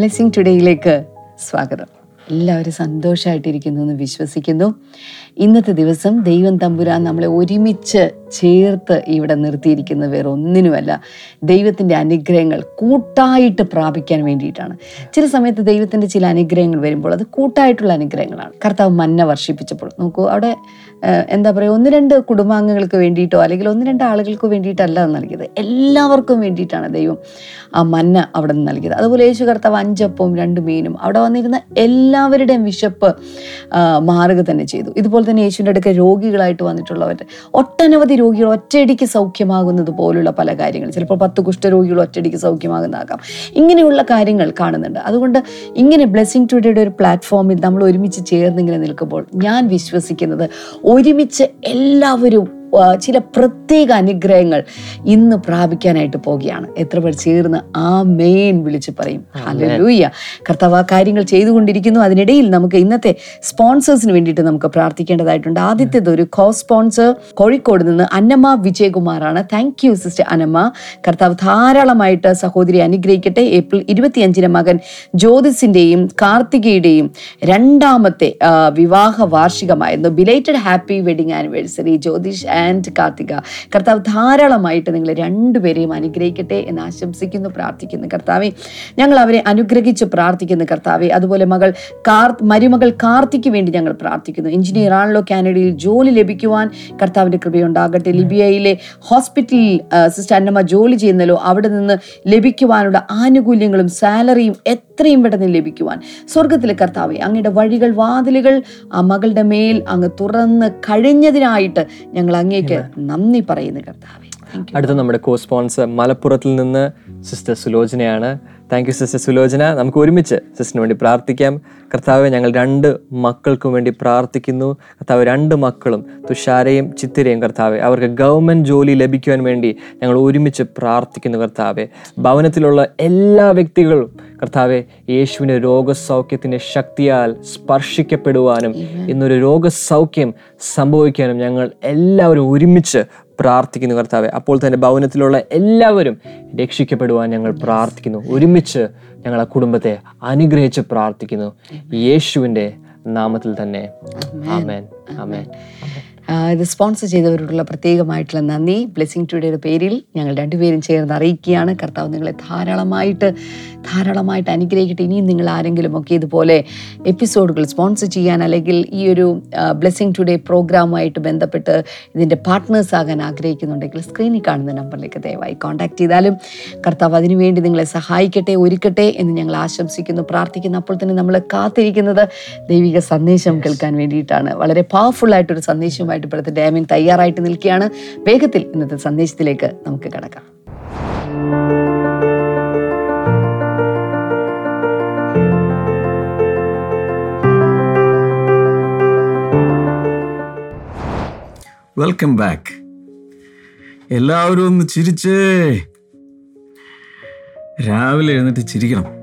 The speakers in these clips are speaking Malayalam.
ബ്ലെസ്സിങ് ടുഡേയിലേക്ക് സ്വാഗതം. എല്ലാവരും സന്തോഷമായിട്ടിരിക്കുന്നു എന്ന് വിശ്വസിക്കുന്നു. ഇന്നത്തെ ദിവസം ദൈവം തമ്പുരാൻ നമ്മളെ ഒരുമിച്ച് ചേർത്ത് ഇവിടെ നിർത്തിയിരിക്കുന്നത് വേറെ ഒന്നിനുമല്ല. ദൈവത്തിന്റെ അനുഗ്രഹങ്ങൾ കൂട്ടായിട്ട് പ്രാപിക്കാൻ വേണ്ടിയിട്ടാണ്. ചില സമയത്ത് ദൈവത്തിന്റെ ചില അനുഗ്രഹങ്ങൾ വരുമ്പോൾ അത് കൂട്ടായിട്ടുള്ള അനുഗ്രഹങ്ങളാണ്. കർത്താവ് മന്ന വർഷിപ്പിച്ചപ്പോൾ നോക്കൂ അവിടെ എന്താ പറയുക ഒന്ന് രണ്ട് കുടുംബാംഗങ്ങൾക്ക് വേണ്ടിയിട്ടോ അല്ലെങ്കിൽ ഒന്ന് രണ്ട് ആളുകൾക്ക് വേണ്ടിയിട്ടല്ല നൽകിയത്. എല്ലാവർക്കും വേണ്ടിയിട്ടാണ് ദൈവം ആ മന്ന അവിടെ നിന്ന് നൽകിയത്. അതുപോലെ യേശു കർത്താവ് അഞ്ചപ്പവും രണ്ട് മീനും അവിടെ വന്നിരുന്ന എല്ലാവരുടെയും വിശപ്പ് മാറുക തന്നെ ചെയ്തു. ഇതുപോലെ തന്നെ യേശുവിന്റെ അടുക്ക രോഗികളായിട്ട് വന്നിട്ടുള്ളവർ ഒട്ടനവധി രോഗികൾ ഒറ്റയടിക്ക് സൗഖ്യമാകുന്നത് പോലുള്ള പല കാര്യങ്ങൾ. ചിലപ്പോൾ പത്ത് കുഷ്ഠരോഗികൾ ഒറ്റയടിക്ക് സൗഖ്യമാകുന്നതാകാം. ഇങ്ങനെയുള്ള കാര്യങ്ങൾ കാണുന്നുണ്ട്. അതുകൊണ്ട് ഇങ്ങനെ ബ്ലെസ്സിങ് ടുഡേയുടെ ഒരു പ്ലാറ്റ്ഫോമിൽ നമ്മൾ ഒരുമിച്ച് ചേർന്നിങ്ങനെ നിൽക്കുമ്പോൾ ഞാൻ വിശ്വസിക്കുന്നത് ഒരുമിച്ച് എല്ലാവരും ചില പ്രത്യേക അനുഗ്രഹങ്ങൾ ഇന്ന് പ്രാപിക്കാനായിട്ട് പോവുകയാണ്. എത്ര പേർ ചേർന്ന് ആ മെയിൻ വിളിച്ച് പറയും. ഹലൂയ്യ കർത്താവ് ആ കാര്യങ്ങൾ ചെയ്തുകൊണ്ടിരിക്കുന്നു. അതിനിടയിൽ നമുക്ക് ഇന്നത്തെ സ്പോൺസേഴ്സിന് വേണ്ടിയിട്ട് നമുക്ക് പ്രാർത്ഥിക്കേണ്ടതായിട്ടുണ്ട്. ആദ്യത്തേത് ഒരു കോ സ്പോൺസർ കോഴിക്കോട് നിന്ന് Annamma വിജയകുമാറാണ്. Thank you sister Annamma. കർത്താവ് ധാരാളമായിട്ട് സഹോദരി അനുഗ്രഹിക്കട്ടെ. ഏപ്രിൽ ഇരുപത്തിയഞ്ചിന് മകൻ ജ്യോതിസിന്റെയും കാർത്തികയുടെയും രണ്ടാമത്തെ വിവാഹ വാർഷികമായിരുന്നു. Belated happy wedding anniversary Jyothish and Karthika കർത്താവ് ധാരാളമായിട്ട് നിങ്ങൾ രണ്ടുപേരെയും അനുഗ്രഹിക്കട്ടെ എന്ന് ആശംസിക്കുന്നു പ്രാർത്ഥിക്കുന്നു. കർത്താവെ ഞങ്ങൾ അവരെ അനുഗ്രഹിച്ച് പ്രാർത്ഥിക്കുന്നു കർത്താവെ. അതുപോലെ മകൾ കാർ മരുമകൾ കാർത്തിക്ക് വേണ്ടി ഞങ്ങൾ പ്രാർത്ഥിക്കുന്നു. എഞ്ചിനീയർ ആണല്ലോ കാനഡയിൽ ജോലി ലഭിക്കുവാൻ കർത്താവിന്റെ കൃപയുണ്ടാകട്ടെ. ലിബിയയിലെ ഹോസ്പിറ്റലിൽ സിസ്റ്റർ അന്നമ്മ ജോലി ചെയ്യുന്നല്ലോ അവിടെ നിന്ന് ലഭിക്കുവാനുള്ള ആനുകൂല്യങ്ങളും സാലറിയും എത്രയും പെട്ടെന്ന് ലഭിക്കുവാൻ. സ്വർഗത്തിലെ കർത്താവെ അങ്ങയുടെ വഴികൾ വാതിലുകൾ ആ മകളുടെ മേൽ അങ്ങ് തുറന്ന് കഴിഞ്ഞതിനായിട്ട് ഞങ്ങൾ അങ്ങേക്ക് നന്ദി പറയുന്നു കർത്താവെ. അടുത്ത നമ്മുടെ കോ സ്പോൺസർ മലപ്പുറത്തിൽ നിന്ന് സിസ്റ്റർ സുലോചനയാണ്. താങ്ക് യു സിസ്റ്റർ സുലോചന നമുക്ക് ഒരുമിച്ച് സിസ്റ്ററിന് വേണ്ടി പ്രാർത്ഥിക്കാം. കർത്താവ് ഞങ്ങൾ രണ്ട് മക്കൾക്കും വേണ്ടി പ്രാർത്ഥിക്കുന്നു. കർത്താവ് രണ്ട് മക്കളും തുഷാരയും ചിത്തിരയും കർത്താവ് അവർക്ക് ഗവൺമെന്റ് ജോലി ലഭിക്കുവാൻ വേണ്ടി ഞങ്ങൾ ഒരുമിച്ച് പ്രാർത്ഥിക്കുന്നു കർത്താവെ. ഭവനത്തിലുള്ള എല്ലാ വ്യക്തികളും കർത്താവെ യേശുവിന്റെ രോഗസൗഖ്യത്തിന്റെ ശക്തിയാൽ സ്പർശിക്കപ്പെടുവാനും ഇന്നൊരു രോഗസൗഖ്യം സംഭവിക്കാനും ഞങ്ങൾ എല്ലാവരും ഒരുമിച്ച് പ്രാർത്ഥിക്കുന്നു കർത്താവെ. അപ്പോൾ തന്നെ ഭവനത്തിലുള്ള എല്ലാവരും രക്ഷിക്കപ്പെടുവാൻ ഞങ്ങൾ പ്രാർത്ഥിക്കുന്നു. ഒരുമിച്ച് ഞങ്ങൾ ആ കുടുംബത്തെ അനുഗ്രഹിച്ച് പ്രാർത്ഥിക്കുന്നു. യേശുവിന്റെ നാമത്തിൽ തന്നെ. ആമേൻ. ആമേൻ. ഇത് സ്പോൺസർ ചെയ്തവരോടുള്ള പ്രത്യേകമായിട്ടുള്ള നന്ദി. ബ്ലെസ്സിങ് ടുഡേയുടെ പേരിൽ ഞങ്ങൾ രണ്ടുപേരും ചേർന്ന് അറിയിക്കുകയാണ്. കർത്താവ് നിങ്ങളെ ധാരാളമായിട്ട് ധാരാളമായിട്ട് അനുഗ്രഹിക്കട്ടെ. ഇനിയും നിങ്ങൾ ആരെങ്കിലും ഒക്കെ ഇതുപോലെ എപ്പിസോഡുകൾ സ്പോൺസർ ചെയ്യാൻ അല്ലെങ്കിൽ ഈ ഒരു ബ്ലെസ്സിങ് ടുഡേ പ്രോഗ്രാമുമായിട്ട് ബന്ധപ്പെട്ട് ഇതിന്റെ പാർട്ട്നേഴ്സ് ആകാൻ ആഗ്രഹിക്കുന്നുണ്ടെങ്കിൽ സ്ക്രീനിൽ കാണുന്ന നമ്പറിലേക്ക് ദയവായി കോൺടാക്ട് ചെയ്താലും കർത്താവ് അതിനുവേണ്ടി നിങ്ങളെ സഹായിക്കട്ടെ ഒരുക്കട്ടെ എന്ന് ഞങ്ങൾ ആശംസിക്കുന്നു. പ്രാർത്ഥിക്കുന്നു. അപ്പോൾ തന്നെ നമ്മൾ കാത്തിരിക്കുന്നത് ദൈവിക സന്ദേശം കേൾക്കാൻ വേണ്ടിയിട്ടാണ്. വളരെ പവർഫുൾ ആയിട്ടൊരു സന്ദേശവുമായിട്ട് ഇപ്പോഴത്തെ ഡാമിൻ തയ്യാറായിട്ട് നിൽക്കുകയാണ്. വേഗത്തിൽ ഇന്നത്തെ സന്ദേശത്തിലേക്ക് നമുക്ക് കിടക്കാം. വെൽക്കം ബാക്ക് എല്ലാവരും ഒന്ന് ചിരിച്ചേ. രാവിലെ എഴുന്നേറ്റ് ചിരിക്കണം.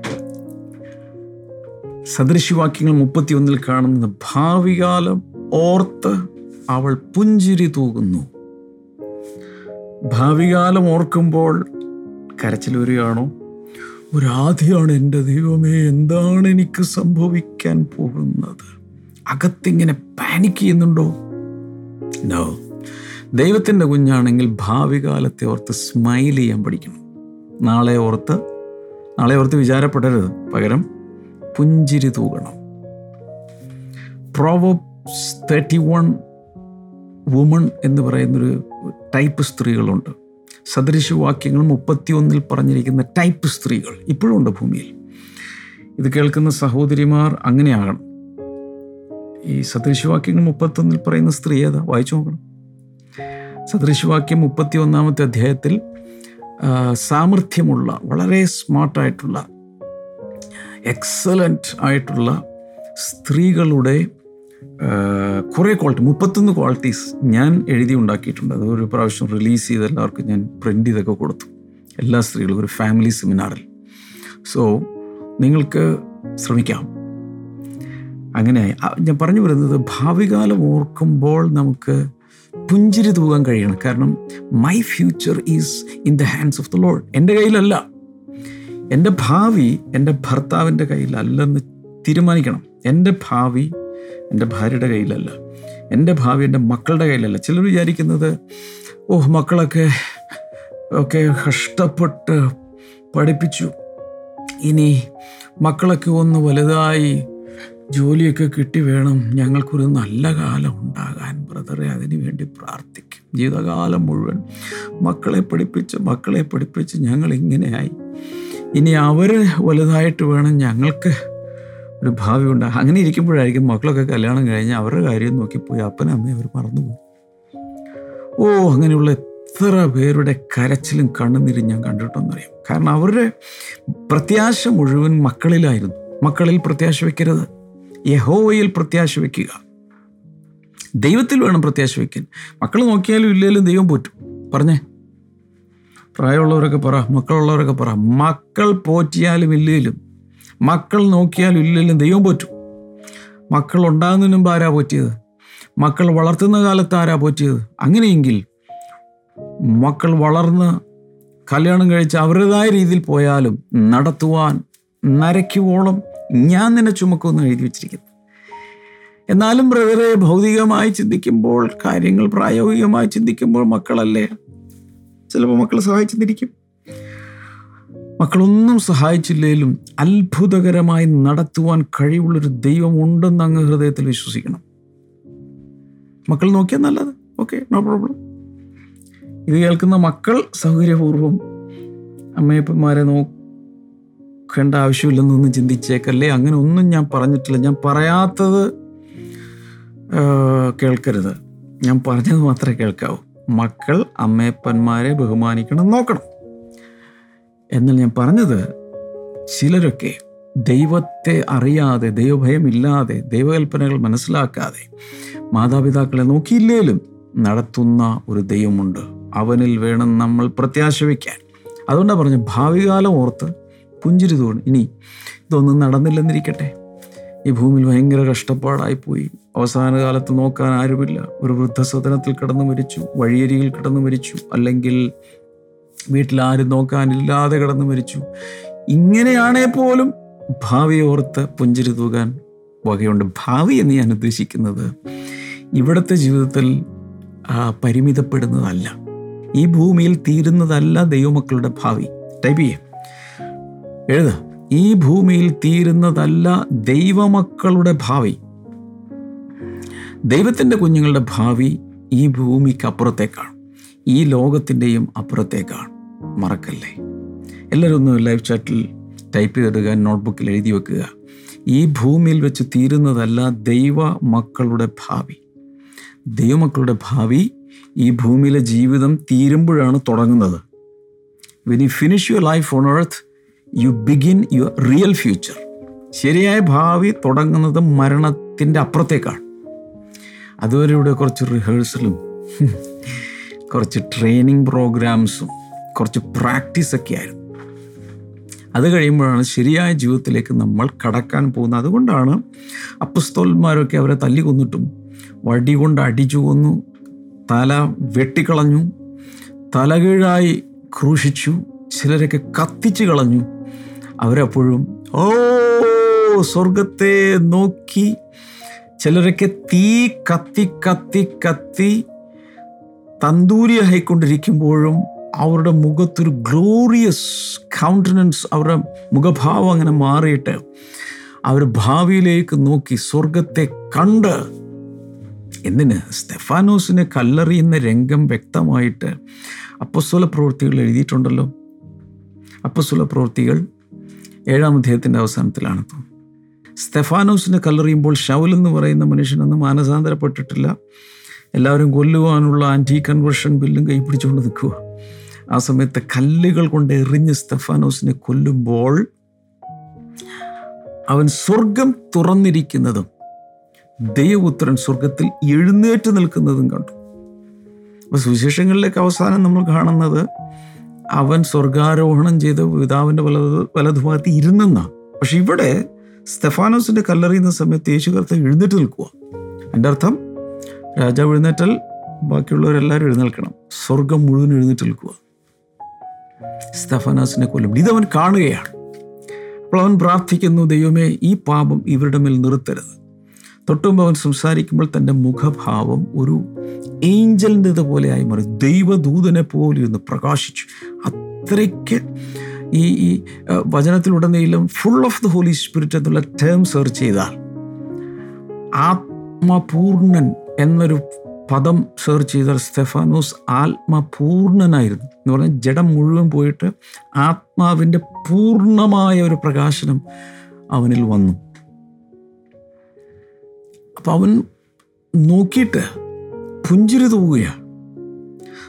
സദൃശവാക്യങ്ങൾ മുപ്പത്തിയൊന്നിൽ കാണുന്ന ഭാവികാലം ഓർത്ത് അവൾ പുഞ്ചിരി തൂകുന്നു. ഭാവികാലം ഓർക്കുമ്പോൾ കരച്ചിൽ വരികയാണോ? ഒരാധിയാണ് എന്റെ ദൈവമേ എന്താണ് എനിക്ക് സംഭവിക്കാൻ പോകുന്നത്? അകത്തിങ്ങനെ പാനിക് ചെയ്യുന്നുണ്ടോ? നോ ദൈവത്തിന്റെ കുഞ്ഞാണെങ്കിൽ ഭാവി കാലത്തെ ഓർത്ത് സ്മൈൽ ചെയ്യാൻ പഠിക്കണം. നാളെ ഓർത്ത് നാളെ ഓർത്ത് വിചാരപ്പെടരുത്. പകരം പുഞ്ചിരി തൂകണം. പ്രോവബ്സ് തേർട്ടി വൺ വുമൺ എന്ന് പറയുന്നൊരു ടൈപ്പ് സ്ത്രീകളുണ്ട്. സദൃശവാക്യങ്ങൾ മുപ്പത്തിയൊന്നിൽ പറഞ്ഞിരിക്കുന്ന ടൈപ്പ് സ്ത്രീകൾ ഇപ്പോഴും ഉണ്ട് ഭൂമിയിൽ. ഇത് കേൾക്കുന്ന സഹോദരിമാർ അങ്ങനെയാകണം. ഈ സദൃശവാക്യങ്ങൾ മുപ്പത്തൊന്നിൽ പറയുന്ന സ്ത്രീ ഏതാ? വായിച്ചു നോക്കണം. സദൃശവാക്യം മുപ്പത്തി ഒന്നാമത്തെ അധ്യായത്തിൽ സാമർഥ്യമുള്ള വളരെ സ്മാർട്ടായിട്ടുള്ള എക്സലന്റ് ആയിട്ടുള്ള സ്ത്രീകളുടെ കുറേ ക്വാളിറ്റി മുപ്പത്തൊന്ന് ക്വാളിറ്റീസ് ഞാൻ എഴുതി ഉണ്ടാക്കിയിട്ടുണ്ട് അത് ഒരു പ്രാവശ്യം റിലീസ് ചെയ്ത് എല്ലാവർക്കും ഞാൻ പ്രിന്റ് ചെയ്തൊക്കെ കൊടുത്തു. എല്ലാ സ്ത്രീകളും ഒരു ഫാമിലി സെമിനാറിൽ സോ നിങ്ങൾക്ക് ശ്രമിക്കാം. അങ്ങനെ ഞാൻ പറഞ്ഞു വരുന്നത് ഭാവികാലം ഓർക്കുമ്പോൾ നമുക്ക് പുഞ്ചിരി തൂകാൻ കഴിയണം. കാരണം my future is in the hands of the Lord എന്റെ കയ്യിലല്ല. എന്റെ ഭാവി എന്റെ ഭർത്താവിന്റെ കയ്യിലല്ലെന്ന് തീരുമാനിക്കണം. എന്റെ ഭാവി എന്റെ ഭാര്യയുടെ കയ്യിലല്ല എന്റെ ഭാവി എന്റെ മക്കളുടെ കയ്യിലല്ല. ചിലർ വിചാരിക്കുന്നത് ഓ മക്കളൊക്കെ ഒക്കെ കഷ്ടപ്പെട്ട് പഠിപ്പിച്ചു. ഇനി മക്കളൊക്കെ ഒന്ന് വലുതായി ജോലിയൊക്കെ കിട്ടി വേണം. ഞങ്ങൾക്കൊരു നല്ല കാലം ഉണ്ടാകാൻ ബ്രദറെ അതിനു വേണ്ടി പ്രാർത്ഥിക്കും. ജീവിതകാലം മുഴുവൻ മക്കളെ പഠിപ്പിച്ച് മക്കളെ പഠിപ്പിച്ച് ഞങ്ങൾ ഇങ്ങനെയായി. ഇനി അവർ വലുതായിട്ട് വേണം ഞങ്ങൾക്ക് ഒരു ഭാവി ഉണ്ടാകും അങ്ങനെ ഇരിക്കുമ്പോഴായിരിക്കും മക്കളൊക്കെ കല്യാണം കഴിഞ്ഞ് അവരുടെ കാര്യം നോക്കിപ്പോയി അപ്പനും അമ്മയും അവർ മറന്നുപോയി. ഓ അങ്ങനെയുള്ള എത്ര പേരുടെ കരച്ചിലും കണ്ണുനീരും ഞാൻ കണ്ടിട്ടൊന്നറിയാം. കാരണം അവരുടെ പ്രത്യാശ മുഴുവൻ മക്കളിലായിരുന്നു. മക്കളിൽ പ്രത്യാശ വയ്ക്കരുത് യഹോവയിൽ പ്രത്യാശ വയ്ക്കുക ദൈവത്തിൽ വേണം പ്രത്യാശ വയ്ക്കാൻ മക്കൾ നോക്കിയാലും ഇല്ലെങ്കിലും ദൈവം പോറ്റും. പറഞ്ഞേ. പ്രായമുള്ളവരൊക്കെ പറ മക്കളുള്ളവരൊക്കെ പറ. മക്കൾ പോറ്റിയാലും ഇല്ലെങ്കിലും മക്കൾ നോക്കിയാലും ഇല്ലെങ്കിലും ദൈവം പോറ്റും. മക്കൾ ഉണ്ടാകുന്നതിന് മുമ്പ് ആരാ പോറ്റിയത്? മക്കൾ വളർത്തുന്ന കാലത്ത് ആരാ പോറ്റിയത്? അങ്ങനെയെങ്കിൽ മക്കൾ വളർന്ന് കല്യാണം കഴിച്ച് അവരുടേതായ രീതിയിൽ പോയാലും നടത്തുവാൻ നരയ്ക്കുവോളം ഞാൻ നിന്നെ ചുമക്കുമെന്ന് എഴുതി വെച്ചിരിക്കുന്നു. എന്നാലും ബ്രദറെ ഭൗതികമായി ചിന്തിക്കുമ്പോൾ കാര്യങ്ങൾ പ്രായോഗികമായി ചിന്തിക്കുമ്പോൾ മക്കളല്ലേ? ചിലപ്പോൾ മക്കൾ സഹായിച്ചെന്നിരിക്കും മക്കളൊന്നും സഹായിച്ചില്ലെങ്കിലും അത്ഭുതകരമായി നടത്തുവാൻ കഴിവുള്ളൊരു ദൈവം ഉണ്ടെന്ന് അങ്ങ് ഹൃദയത്തിൽ വിശ്വസിക്കണം. മക്കൾ നോക്കിയാൽ നല്ലത്. ഓക്കെ നോ പ്രോബ്ലം ഇത് കേൾക്കുന്ന മക്കൾ സൗകര്യപൂർവം അമ്മയപ്പന്മാരെ നോക്കേണ്ട ആവശ്യമില്ലെന്നൊന്നും ചിന്തിച്ചേക്കല്ലേ? അങ്ങനെ ഒന്നും ഞാൻ പറഞ്ഞിട്ടില്ല. ഞാൻ പറയാത്തത് കേൾക്കരുത്. ഞാൻ പറഞ്ഞത് മാത്രമേ കേൾക്കാവൂ. മക്കൾ അമ്മയപ്പന്മാരെ ബഹുമാനിക്കണം നോക്കണം. എന്നാൽ ഞാൻ പറഞ്ഞത് ചിലരൊക്കെ ദൈവത്തെ അറിയാതെ ദൈവഭയമില്ലാതെ ദൈവകൽപ്പനകൾ മനസ്സിലാക്കാതെ മാതാപിതാക്കളെ നോക്കിയില്ലേലും നടത്തുന്ന ഒരു ദൈവമുണ്ട്. അവനിൽ വേണം നമ്മൾ പ്രത്യാശ വയ്ക്കാൻ അതുകൊണ്ടാണ് പറഞ്ഞു ഭാവികാലം ഓർത്ത് പുഞ്ചിരി തോന്നി ഇനി ഇതൊന്നും നടന്നില്ലെന്നിരിക്കട്ടെ. ഈ ഭൂമിയിൽ ഭയങ്കര കഷ്ടപ്പാടായിപ്പോയി. അവസാന കാലത്ത് നോക്കാൻ ആരുമില്ല. ഒരു വൃദ്ധസദനത്തിൽ കിടന്നു മരിച്ചു വഴിയരികിൽ കിടന്നു മരിച്ചു. അല്ലെങ്കിൽ വീട്ടിൽ ആരും നോക്കാനില്ലാതെ കിടന്നു മരിച്ചു. ഇങ്ങനെയാണേ പോലും ഭാവി ഓർത്ത് പുഞ്ചിരി തൂകാൻ വകയുണ്ട് ഭാവി എന്ന് ഞാൻ ഉദ്ദേശിക്കുന്നത്. ഇവിടുത്തെ ജീവിതത്തിൽ പരിമിതപ്പെടുന്നതല്ല. ഈ ഭൂമിയിൽ തീരുന്നതല്ല ദൈവമക്കളുടെ ഭാവി. ടൈപ്പ് ചെയ്യേ. എഴുത. ഈ ഭൂമിയിൽ തീരുന്നതല്ല ദൈവമക്കളുടെ ഭാവി. ദൈവത്തിന്റെ കുഞ്ഞുങ്ങളുടെ ഭാവി ഈ ഭൂമിക്കപ്പുറത്തേക്കാണ്. ഈ ലോകത്തിന്റെയും അപ്പുറത്തേക്കാണ്. മറക്കല്ലേ? എല്ലാവരും ഒന്ന് ലൈവ് ചാറ്റിൽ ടൈപ്പ് ചെയ്തിടുക നോട്ട്ബുക്കിൽ എഴുതി വെക്കുക. ഈ ഭൂമിയിൽ വെച്ച് തീരുന്നതല്ല ദൈവ മക്കളുടെ ഭാവി. ദൈവമക്കളുടെ ഭാവി ഈ ഭൂമിയിലെ ജീവിതം തീരുമ്പോഴാണ് തുടങ്ങുന്നത്. When you finish your life on earth you begin your real future ശരിയായ ഭാവി തുടങ്ങുന്നത് മരണത്തിന്റെ അപ്പുറത്തേക്കാണ്. അതുവരെ ഇവിടെ കുറച്ച് റിഹേഴ്സലും കുറച്ച് ട്രെയിനിങ് പ്രോഗ്രാംസും കുറച്ച് പ്രാക്ടീസൊക്കെ ആയിരുന്നു. അത് കഴിയുമ്പോഴാണ് ശരിയായ ജീവിതത്തിലേക്ക് നമ്മൾ കടക്കാൻ പോകുന്നത്. അതുകൊണ്ടാണ് അപ്പുസ്തോൽമാരൊക്കെ അവരെ തല്ലി കൊന്നിട്ടും വടി കൊണ്ട് അടിച്ചു കൊന്നു തല വെട്ടിക്കളഞ്ഞു തലകീഴായി ക്രൂശിച്ചു ചിലരൊക്കെ കത്തിച്ചു കളഞ്ഞു. അവരപ്പോഴും ഓ സ്വർഗത്തെ നോക്കി. ചിലരൊക്കെ തീ കത്തി കത്തി കത്തി തന്തൂരിയായിക്കൊണ്ടിരിക്കുമ്പോഴും അവരുടെ മുഖത്തൊരു ഗ്ലോറിയസ് കൗണ്ടനൻസ് അവരുടെ മുഖഭാവം അങ്ങനെ മാറിയിട്ട് അവർ ഭാവിയിലേക്ക് നോക്കി സ്വർഗത്തെ കണ്ട് എന്തിന്? സ്തെഫാനോസിനെ കല്ലെറിയുന്ന രംഗം വ്യക്തമായിട്ട് അപ്പസ്വല പ്രവൃത്തികൾ എഴുതിയിട്ടുണ്ടല്ലോ. അപ്പസ്വല പ്രവൃത്തികൾ ഏഴാം അധ്യായത്തിന്റെ അവസാനത്തിലാണ് സ്തെഫാനോസിനെ കല്ലെറിയുമ്പോൾ ഷൗൽ എന്ന് പറയുന്ന മനുഷ്യനൊന്നും മാനസാന്തരപ്പെട്ടിട്ടില്ല. എല്ലാവരും കൊല്ലുവാനുള്ള ആന്റി കൺവേർഷൻ ബില്ലും കൈപ്പിടിച്ചുകൊണ്ട് നിൽക്കുക ആ സമയത്ത് കല്ലുകൾ കൊണ്ട് എറിഞ്ഞ് സ്തെഫാനോസിനെ കൊല്ലുമ്പോൾ അവൻ സ്വർഗം തുറന്നിരിക്കുന്നതും ദൈവപുത്രൻ സ്വർഗത്തിൽ എഴുന്നേറ്റ് നിൽക്കുന്നതും കണ്ടു. അപ്പോൾ സുവിശേഷങ്ങളിലേക്ക് അവസാനം നമ്മൾ കാണുന്നത് അവൻ സ്വർഗാരോഹണം ചെയ്ത് പിതാവിന്റെ വലത് വലതുഭാഗത്ത് ഇരുന്നെന്നാണ് പക്ഷെ ഇവിടെ സ്തെഫാനോസിന്റെ കല്ലെറിയുന്ന സമയത്ത് യേശു കർത്താവ് എഴുന്നേറ്റ് നിൽക്കുക എന്റെ അർത്ഥം രാജാവ് എഴുന്നേറ്റാൽ ബാക്കിയുള്ളവരെല്ലാവരും എഴുന്നേൽക്കണം. സ്വർഗം മുഴുവൻ എഴുന്നേറ്റ് നിൽക്കുക സ്തെഫാനോസിനെ കൊല്ലും. ഇതവൻ കാണുകയാണ്. അപ്പോൾ അവൻ പ്രാർത്ഥിക്കുന്നു ദൈവമേ ഈ പാപം ഇവരുടെ മേൽ നിർത്തരുത്. തൊട്ടുമ്പോൾ അവൻ സംസാരിക്കുമ്പോൾ തന്റെ മുഖഭാവം ഒരു ഏഞ്ചലിന്റെ പോലെ ആയി മാറി. ദൈവദൂതനെ പോലെ ഇരുന്ന് പ്രകാശിച്ചു. അത്രയ്ക്ക് ഈ ഈ വചനത്തിലുടനീളം full of the Holy Spirit എന്നുള്ള ടേം സെർച്ച് ചെയ്താൽ ആത്മപൂർണൻ എന്നൊരു പദം സെർച്ച് ചെയ്താൽ സ്റ്റെഫാനോസ് ആത്മപൂർണനായിരുന്നു. എന്ന് പറഞ്ഞാൽ ജഡം മുഴുവൻ പോയിട്ട് ആത്മാവിന്റെ പൂർണമായ ഒരു പ്രകാശനം അവനിൽ വന്നു. അപ്പം അവൻ നോക്കിയിട്ട് പുഞ്ചിരി തൂകുകയാണ്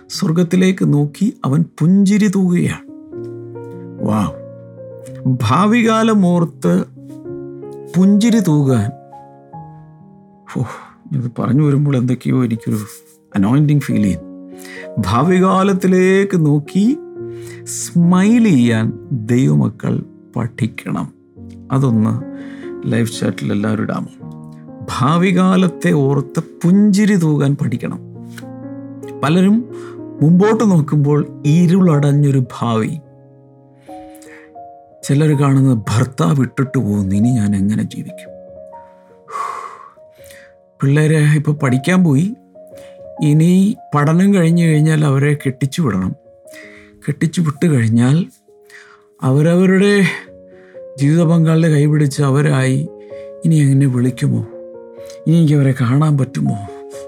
സ്വർഗത്തിലേക്ക് നോക്കി അവൻ പുഞ്ചിരി തൂകുകയാണ് വാ. ഭാവികാലം ഓർത്ത് പുഞ്ചിരി തൂകാൻ ഓ ഇത് പറഞ്ഞു വരുമ്പോൾ എന്തൊക്കെയോ എനിക്കൊരു അനോയിന്റിങ് ഫീൽ ചെയ്യും. ഭാവികാലത്തിലേക്ക് നോക്കി സ്മൈൽ ചെയ്യാൻ ദൈവമക്കൾ പഠിക്കണം. അതൊന്ന് ലൈഫ് ചാറ്റിൽ എല്ലാവരും ഇടാമോ ഭാവികാലത്തെ ഓർത്ത് പുഞ്ചിരി തൂകാൻ പഠിക്കണം. പലരും മുമ്പോട്ട് നോക്കുമ്പോൾ ഇരുളടഞ്ഞൊരു ഭാവി. ചിലർ കാണുന്നത് ഭർത്താവ് ഇട്ടിട്ട് പോകുന്നു ഇനി ഞാൻ എങ്ങനെ ജീവിക്കും? പിള്ളേരെ ഇപ്പോൾ പഠിക്കാൻ പോയി. ഇനി പഠനം കഴിഞ്ഞു കഴിഞ്ഞാൽ അവരെ കെട്ടിച്ചു വിടണം. കെട്ടിച്ചു വിട്ട് കഴിഞ്ഞാൽ അവരവരുടെ ജീവിത പങ്കാളിയെ കൈപിടിച്ച് അവരായി ഇനി എങ്ങനെ വിളിക്കുമോ? ഇനി എനിക്ക് അവരെ കാണാൻ പറ്റുമോ?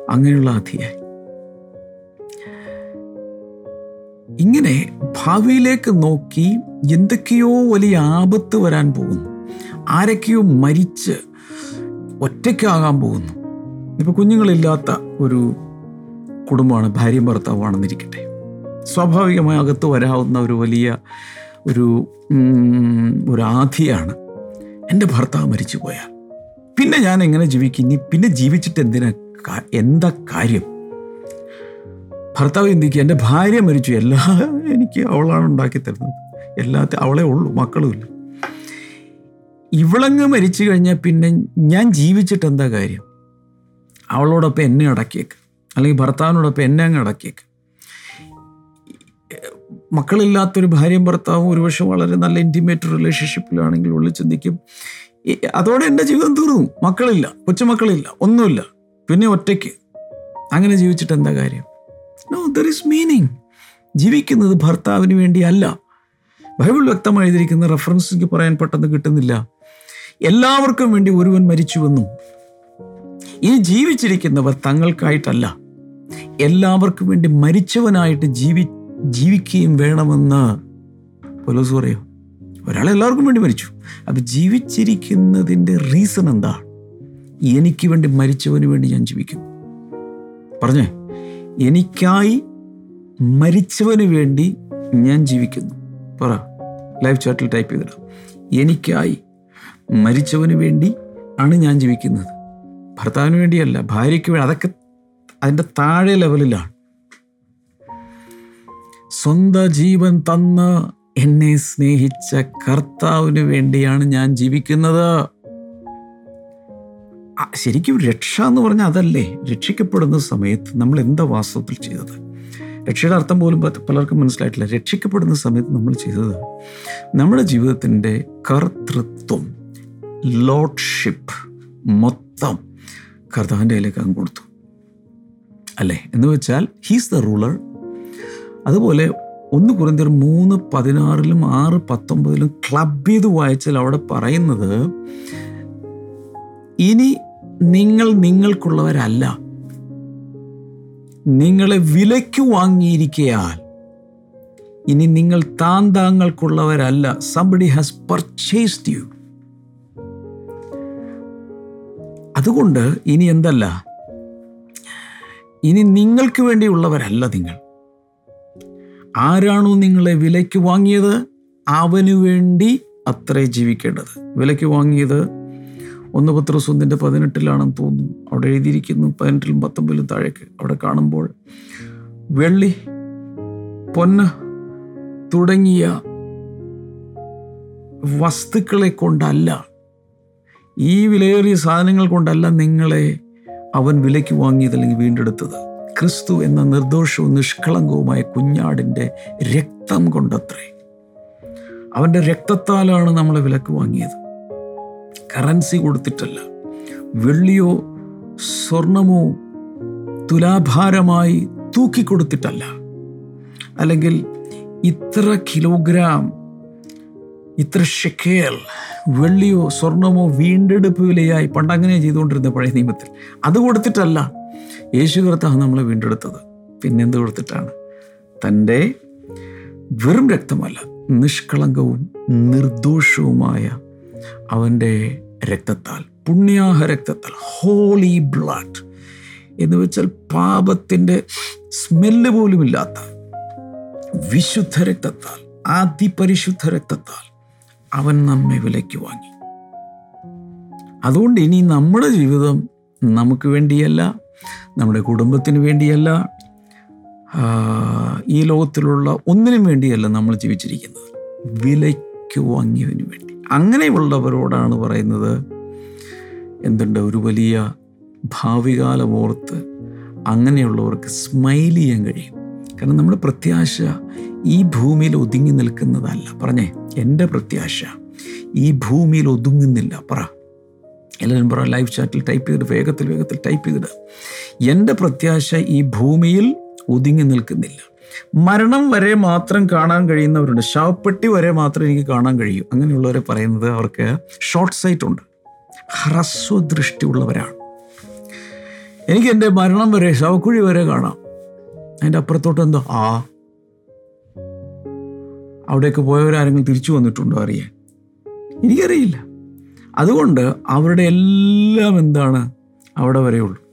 അങ്ങനെയുള്ള അധിയായി ഇങ്ങനെ ഭാവിയിലേക്ക് നോക്കി എന്തൊക്കെയോ വലിയ ആപത്ത് വരാൻ പോകുന്നു. ആരൊക്കെയോ മരിച്ച് ഒറ്റയ്ക്കാകാൻ പോകുന്നു. ഇപ്പൊ കുഞ്ഞുങ്ങളില്ലാത്ത ഒരു കുടുംബമാണ് ഭാര്യയും ഭർത്താവാണെന്നിരിക്കട്ടെ സ്വാഭാവികമായി അകത്ത് വരാവുന്ന ഒരു വലിയ ഒരു ഒരു ആധിയാണ് എന്റെ ഭർത്താവ് മരിച്ചു പോയാൽ. പിന്നെ ഞാൻ എങ്ങനെ ജീവിക്കും? ഇനി പിന്നെ ജീവിച്ചിട്ട് എന്തിനാ എന്താ കാര്യം? ഭർത്താവ് ചിന്തിക്കുക എന്റെ ഭാര്യ മരിച്ചു. എല്ലാ എനിക്ക് അവളാണ് ഉണ്ടാക്കി തരുന്നത്. എല്ലാത്ത അവളെ ഉള്ളൂ മക്കളുമില്ല ഇവളങ്ങ് മരിച്ചു കഴിഞ്ഞാൽ പിന്നെ ഞാൻ ജീവിച്ചിട്ട് എന്താ കാര്യം? അവളോടൊപ്പം എന്നെ അടക്കിയേക്ക്. അല്ലെങ്കിൽ ഭർത്താവിനോടൊപ്പം എന്നെ അങ്ങ് അടക്കിയേക്ക്. മക്കളില്ലാത്തൊരു ഭാര്യയും ഭർത്താവും ഒരുപക്ഷെ വളരെ നല്ല ഇന്റിമേറ്റ് റിലേഷൻഷിപ്പിലാണെങ്കിൽ ഉള്ളിൽ ചിന്തിക്കും. അതോടെ എന്റെ ജീവിതം തീർന്നു. മക്കളില്ല കൊച്ചുമക്കളില്ല ഒന്നുമില്ല. പിന്നെ ഒറ്റയ്ക്ക്. അങ്ങനെ ജീവിച്ചിട്ട് എന്താ കാര്യം? നോ ദർ ഇസ് മീനിങ് ജീവിക്കുന്നത് ഭർത്താവിന് വേണ്ടിയല്ല. ബൈബിൾ വ്യക്തമായി എഴുതിയിരിക്കുന്ന റെഫറൻസ് എനിക്ക് പറയാൻ പെട്ടെന്ന് കിട്ടുന്നില്ല. എല്ലാവർക്കും വേണ്ടി ഒരുവൻ മരിച്ചുവെന്നും ഈ ജീവിച്ചിരിക്കുന്നവർ തങ്ങൾക്കായിട്ടല്ല. എല്ലാവർക്കും വേണ്ടി മരിച്ചവനായിട്ട് ജീവി ജീവിക്കുകയും വേണമെന്ന് പോലോസ് പറയോ. ഒരാൾ എല്ലാവർക്കും വേണ്ടി മരിച്ചു. അപ്പം ജീവിച്ചിരിക്കുന്നതിന്റെ റീസൺ എന്താ? എനിക്ക് വേണ്ടി മരിച്ചവന് വേണ്ടി ഞാൻ ജീവിക്കുന്നു. പറഞ്ഞേ? എനിക്കായി മരിച്ചവന് വേണ്ടി ഞാൻ ജീവിക്കുന്നു. പറ. ലൈവ് ചാറ്റിൽ ടൈപ്പ് ചെയ്തിടാം. എനിക്കായി മരിച്ചവന് വേണ്ടി ആണ് ഞാൻ ജീവിക്കുന്നത്. ഭർത്താവിന് വേണ്ടിയല്ല ഭാര്യയ്ക്ക് വേണ്ടി അതൊക്കെ അതിന്റെ താഴെ ലെവലിലാണ്. സ്വന്തം ജീവൻ തന്ന് എന്നെ സ്നേഹിച്ച കർത്താവിന് വേണ്ടിയാണ് ഞാൻ ജീവിക്കുന്നത്. ശരിക്കും രക്ഷ എന്ന് പറഞ്ഞാൽ അതല്ലേ? രക്ഷിക്കപ്പെടുന്ന സമയത്ത് നമ്മൾ എന്താ വാസ്തവത്തിൽ ചെയ്തത്? രക്ഷയുടെ അർത്ഥം പോലും പലർക്കും മനസ്സിലായിട്ടില്ല. രക്ഷിക്കപ്പെടുന്ന സമയത്ത് നമ്മൾ ചെയ്തത് നമ്മുടെ ജീവിതത്തിന്റെ കർത്തൃത്വം ലോഡ്ഷിപ്പ് മൊത്തം കർത്താവിന്റെ കയ്യിലേക്ക് അങ്ങ് കൊടുത്തു. അല്ലേ? എന്ന് വെച്ചാൽ ഹീസ് ദ റൂളർ അതുപോലെ ഒന്ന് കുറഞ്ഞ മൂന്ന് പതിനാറിലും ആറ് പത്തൊമ്പതിലും ക്ലബ് ചെയ്ത് വായിച്ചാൽ അവിടെ പറയുന്നത് ഇനി നിങ്ങൾ നിങ്ങൾക്കുള്ളവരല്ല. നിങ്ങളെ വിലയ്ക്ക് വാങ്ങിയിരിക്കയാൽ. ഇനി നിങ്ങൾ താന്താങ്ങൾക്കുള്ളവരല്ല. സംബഡി ഹാസ് പർച്ചേസ്ഡ് യു അതുകൊണ്ട് ഇനി എന്തല്ല? ഇനി നിങ്ങൾക്ക് വേണ്ടിയുള്ളവരല്ല നിങ്ങൾ. ആരാണോ നിങ്ങളെ വിലയ്ക്ക് വാങ്ങിയത് അവനു വേണ്ടി അത്രേ ജീവിക്കേണ്ടത്. വിലയ്ക്ക് വാങ്ങിയത് ഒന്ന് പത്രോസ് ഒന്നിന്റെ പതിനെട്ടിലാണെന്ന് തോന്നുന്നു. അവിടെ എഴുതിയിരിക്കുന്നു പതിനെട്ടിലും പത്തൊമ്പതിലും താഴേക്ക്. അവിടെ കാണുമ്പോൾ വെള്ളി പൊന്ന് തുടങ്ങിയ വസ്തുക്കളെ കൊണ്ടല്ല ഈ വിലയേറിയ സാധനങ്ങൾ കൊണ്ടല്ല നിങ്ങളെ അവൻ വിലയ്ക്ക് വാങ്ങിയത് അല്ലെങ്കിൽ വീണ്ടെടുത്തത്. ക്രിസ്തു എന്ന നിർദോഷവും നിഷ്കളങ്കവുമായ കുഞ്ഞാടിന്റെ രക്തം കൊണ്ടത്രേ. അവന്റെ രക്തത്താലാണ് നമ്മളെ വിലക്ക് വാങ്ങിയത്. കറൻസി കൊടുത്തിട്ടല്ല വെള്ളിയോ സ്വർണമോ തുലാഭാരമായി തൂക്കിക്കൊടുത്തിട്ടല്ല. അല്ലെങ്കിൽ ഇത്ര കിലോഗ്രാം ഇത്ര ഷെക്കേൽ വെള്ളിയോ സ്വർണമോ വീണ്ടെടുപ്പ് വിലയായി പണ്ടങ്ങനെ ചെയ്തുകൊണ്ടിരുന്ന പഴയ നിയമത്തിൽ. അത് കൊടുത്തിട്ടല്ല. യേശു കർത്താവ് നമ്മളെ വീണ്ടെടുത്തത്. പിന്നെന്ത് കൊടുത്തിട്ടാണ്? തന്റെ വെറും രക്തമല്ല നിഷ്കളങ്കവും നിർദോഷവുമായ അവന്റെ രക്തത്താൽ പുണ്യാഹ രക്തത്താൽ ഹോളി ബ്ലഡ് എന്ന് വെച്ചാൽ പാപത്തിന്റെ സ്മെല്ല് പോലുമില്ലാത്ത വിശുദ്ധ രക്തത്താൽ അതിപരിശുദ്ധ രക്തത്താൽ അവൻ നമ്മെ വിലയ്ക്ക് വാങ്ങി. അതുകൊണ്ട് ഇനി നമ്മുടെ ജീവിതം നമുക്ക് വേണ്ടിയല്ല നമ്മുടെ കുടുംബത്തിന് വേണ്ടിയല്ല ഈ ലോകത്തിലുള്ള ഒന്നിനും വേണ്ടിയല്ല നമ്മൾ ജീവിച്ചിരിക്കുന്നത്. വിലയ്ക്ക് വാങ്ങിയതിന് വേണ്ടി. അങ്ങനെയുള്ളവരോടാണ് പറയുന്നത് എന്തുണ്ട് ഒരു വലിയ ഭാവികാലം ഓർത്ത് അങ്ങനെയുള്ളവർക്ക് സ്മൈൽ ചെയ്യാൻ കഴിയും. കാരണം നമ്മുടെ പ്രത്യാശ ഈ ഭൂമിയിൽ ഒതുങ്ങി നിൽക്കുന്നതല്ല. പറഞ്ഞേ എന്റെ പ്രത്യാശ ഈ ഭൂമിയിൽ ഒതുങ്ങുന്നില്ല. പറ. എല്ലാവരും പറ ലൈവ് ചാറ്റിൽ ടൈപ്പ് ചെയ്തിട്ട് വേഗത്തിൽ വേഗത്തിൽ ടൈപ്പ് ചെയ്തിട്ട് എന്റെ പ്രത്യാശ ഈ ഭൂമിയിൽ ഒതുങ്ങി നിൽക്കുന്നില്ല. മരണം വരെ മാത്രം കാണാൻ കഴിയുന്നവരുണ്ട്. ശവപ്പെട്ടി വരെ മാത്രം എനിക്ക് കാണാൻ കഴിയും. അങ്ങനെയുള്ളവരെ പറയുന്നത് അവർക്ക് ഷോർട്ട് സൈറ്റ് ഉണ്ട്. ഹ്രസ്വദൃഷ്ടിയുള്ളവരാണ്. എനിക്ക് എന്റെ മരണം വരെ ശവക്കുഴി വരെ കാണാം. അതിന്റെ അപ്പുറത്തോട്ട് എന്തോ ആ അവിടെയൊക്കെ പോയവരാരെങ്കിലും തിരിച്ചു വന്നിട്ടുണ്ടോ അറിയാൻ? എനിക്കറിയില്ല. അതുകൊണ്ട് അവരുടെ എല്ലാം എന്താണ് അവിടെ വരെയുള്ളൂ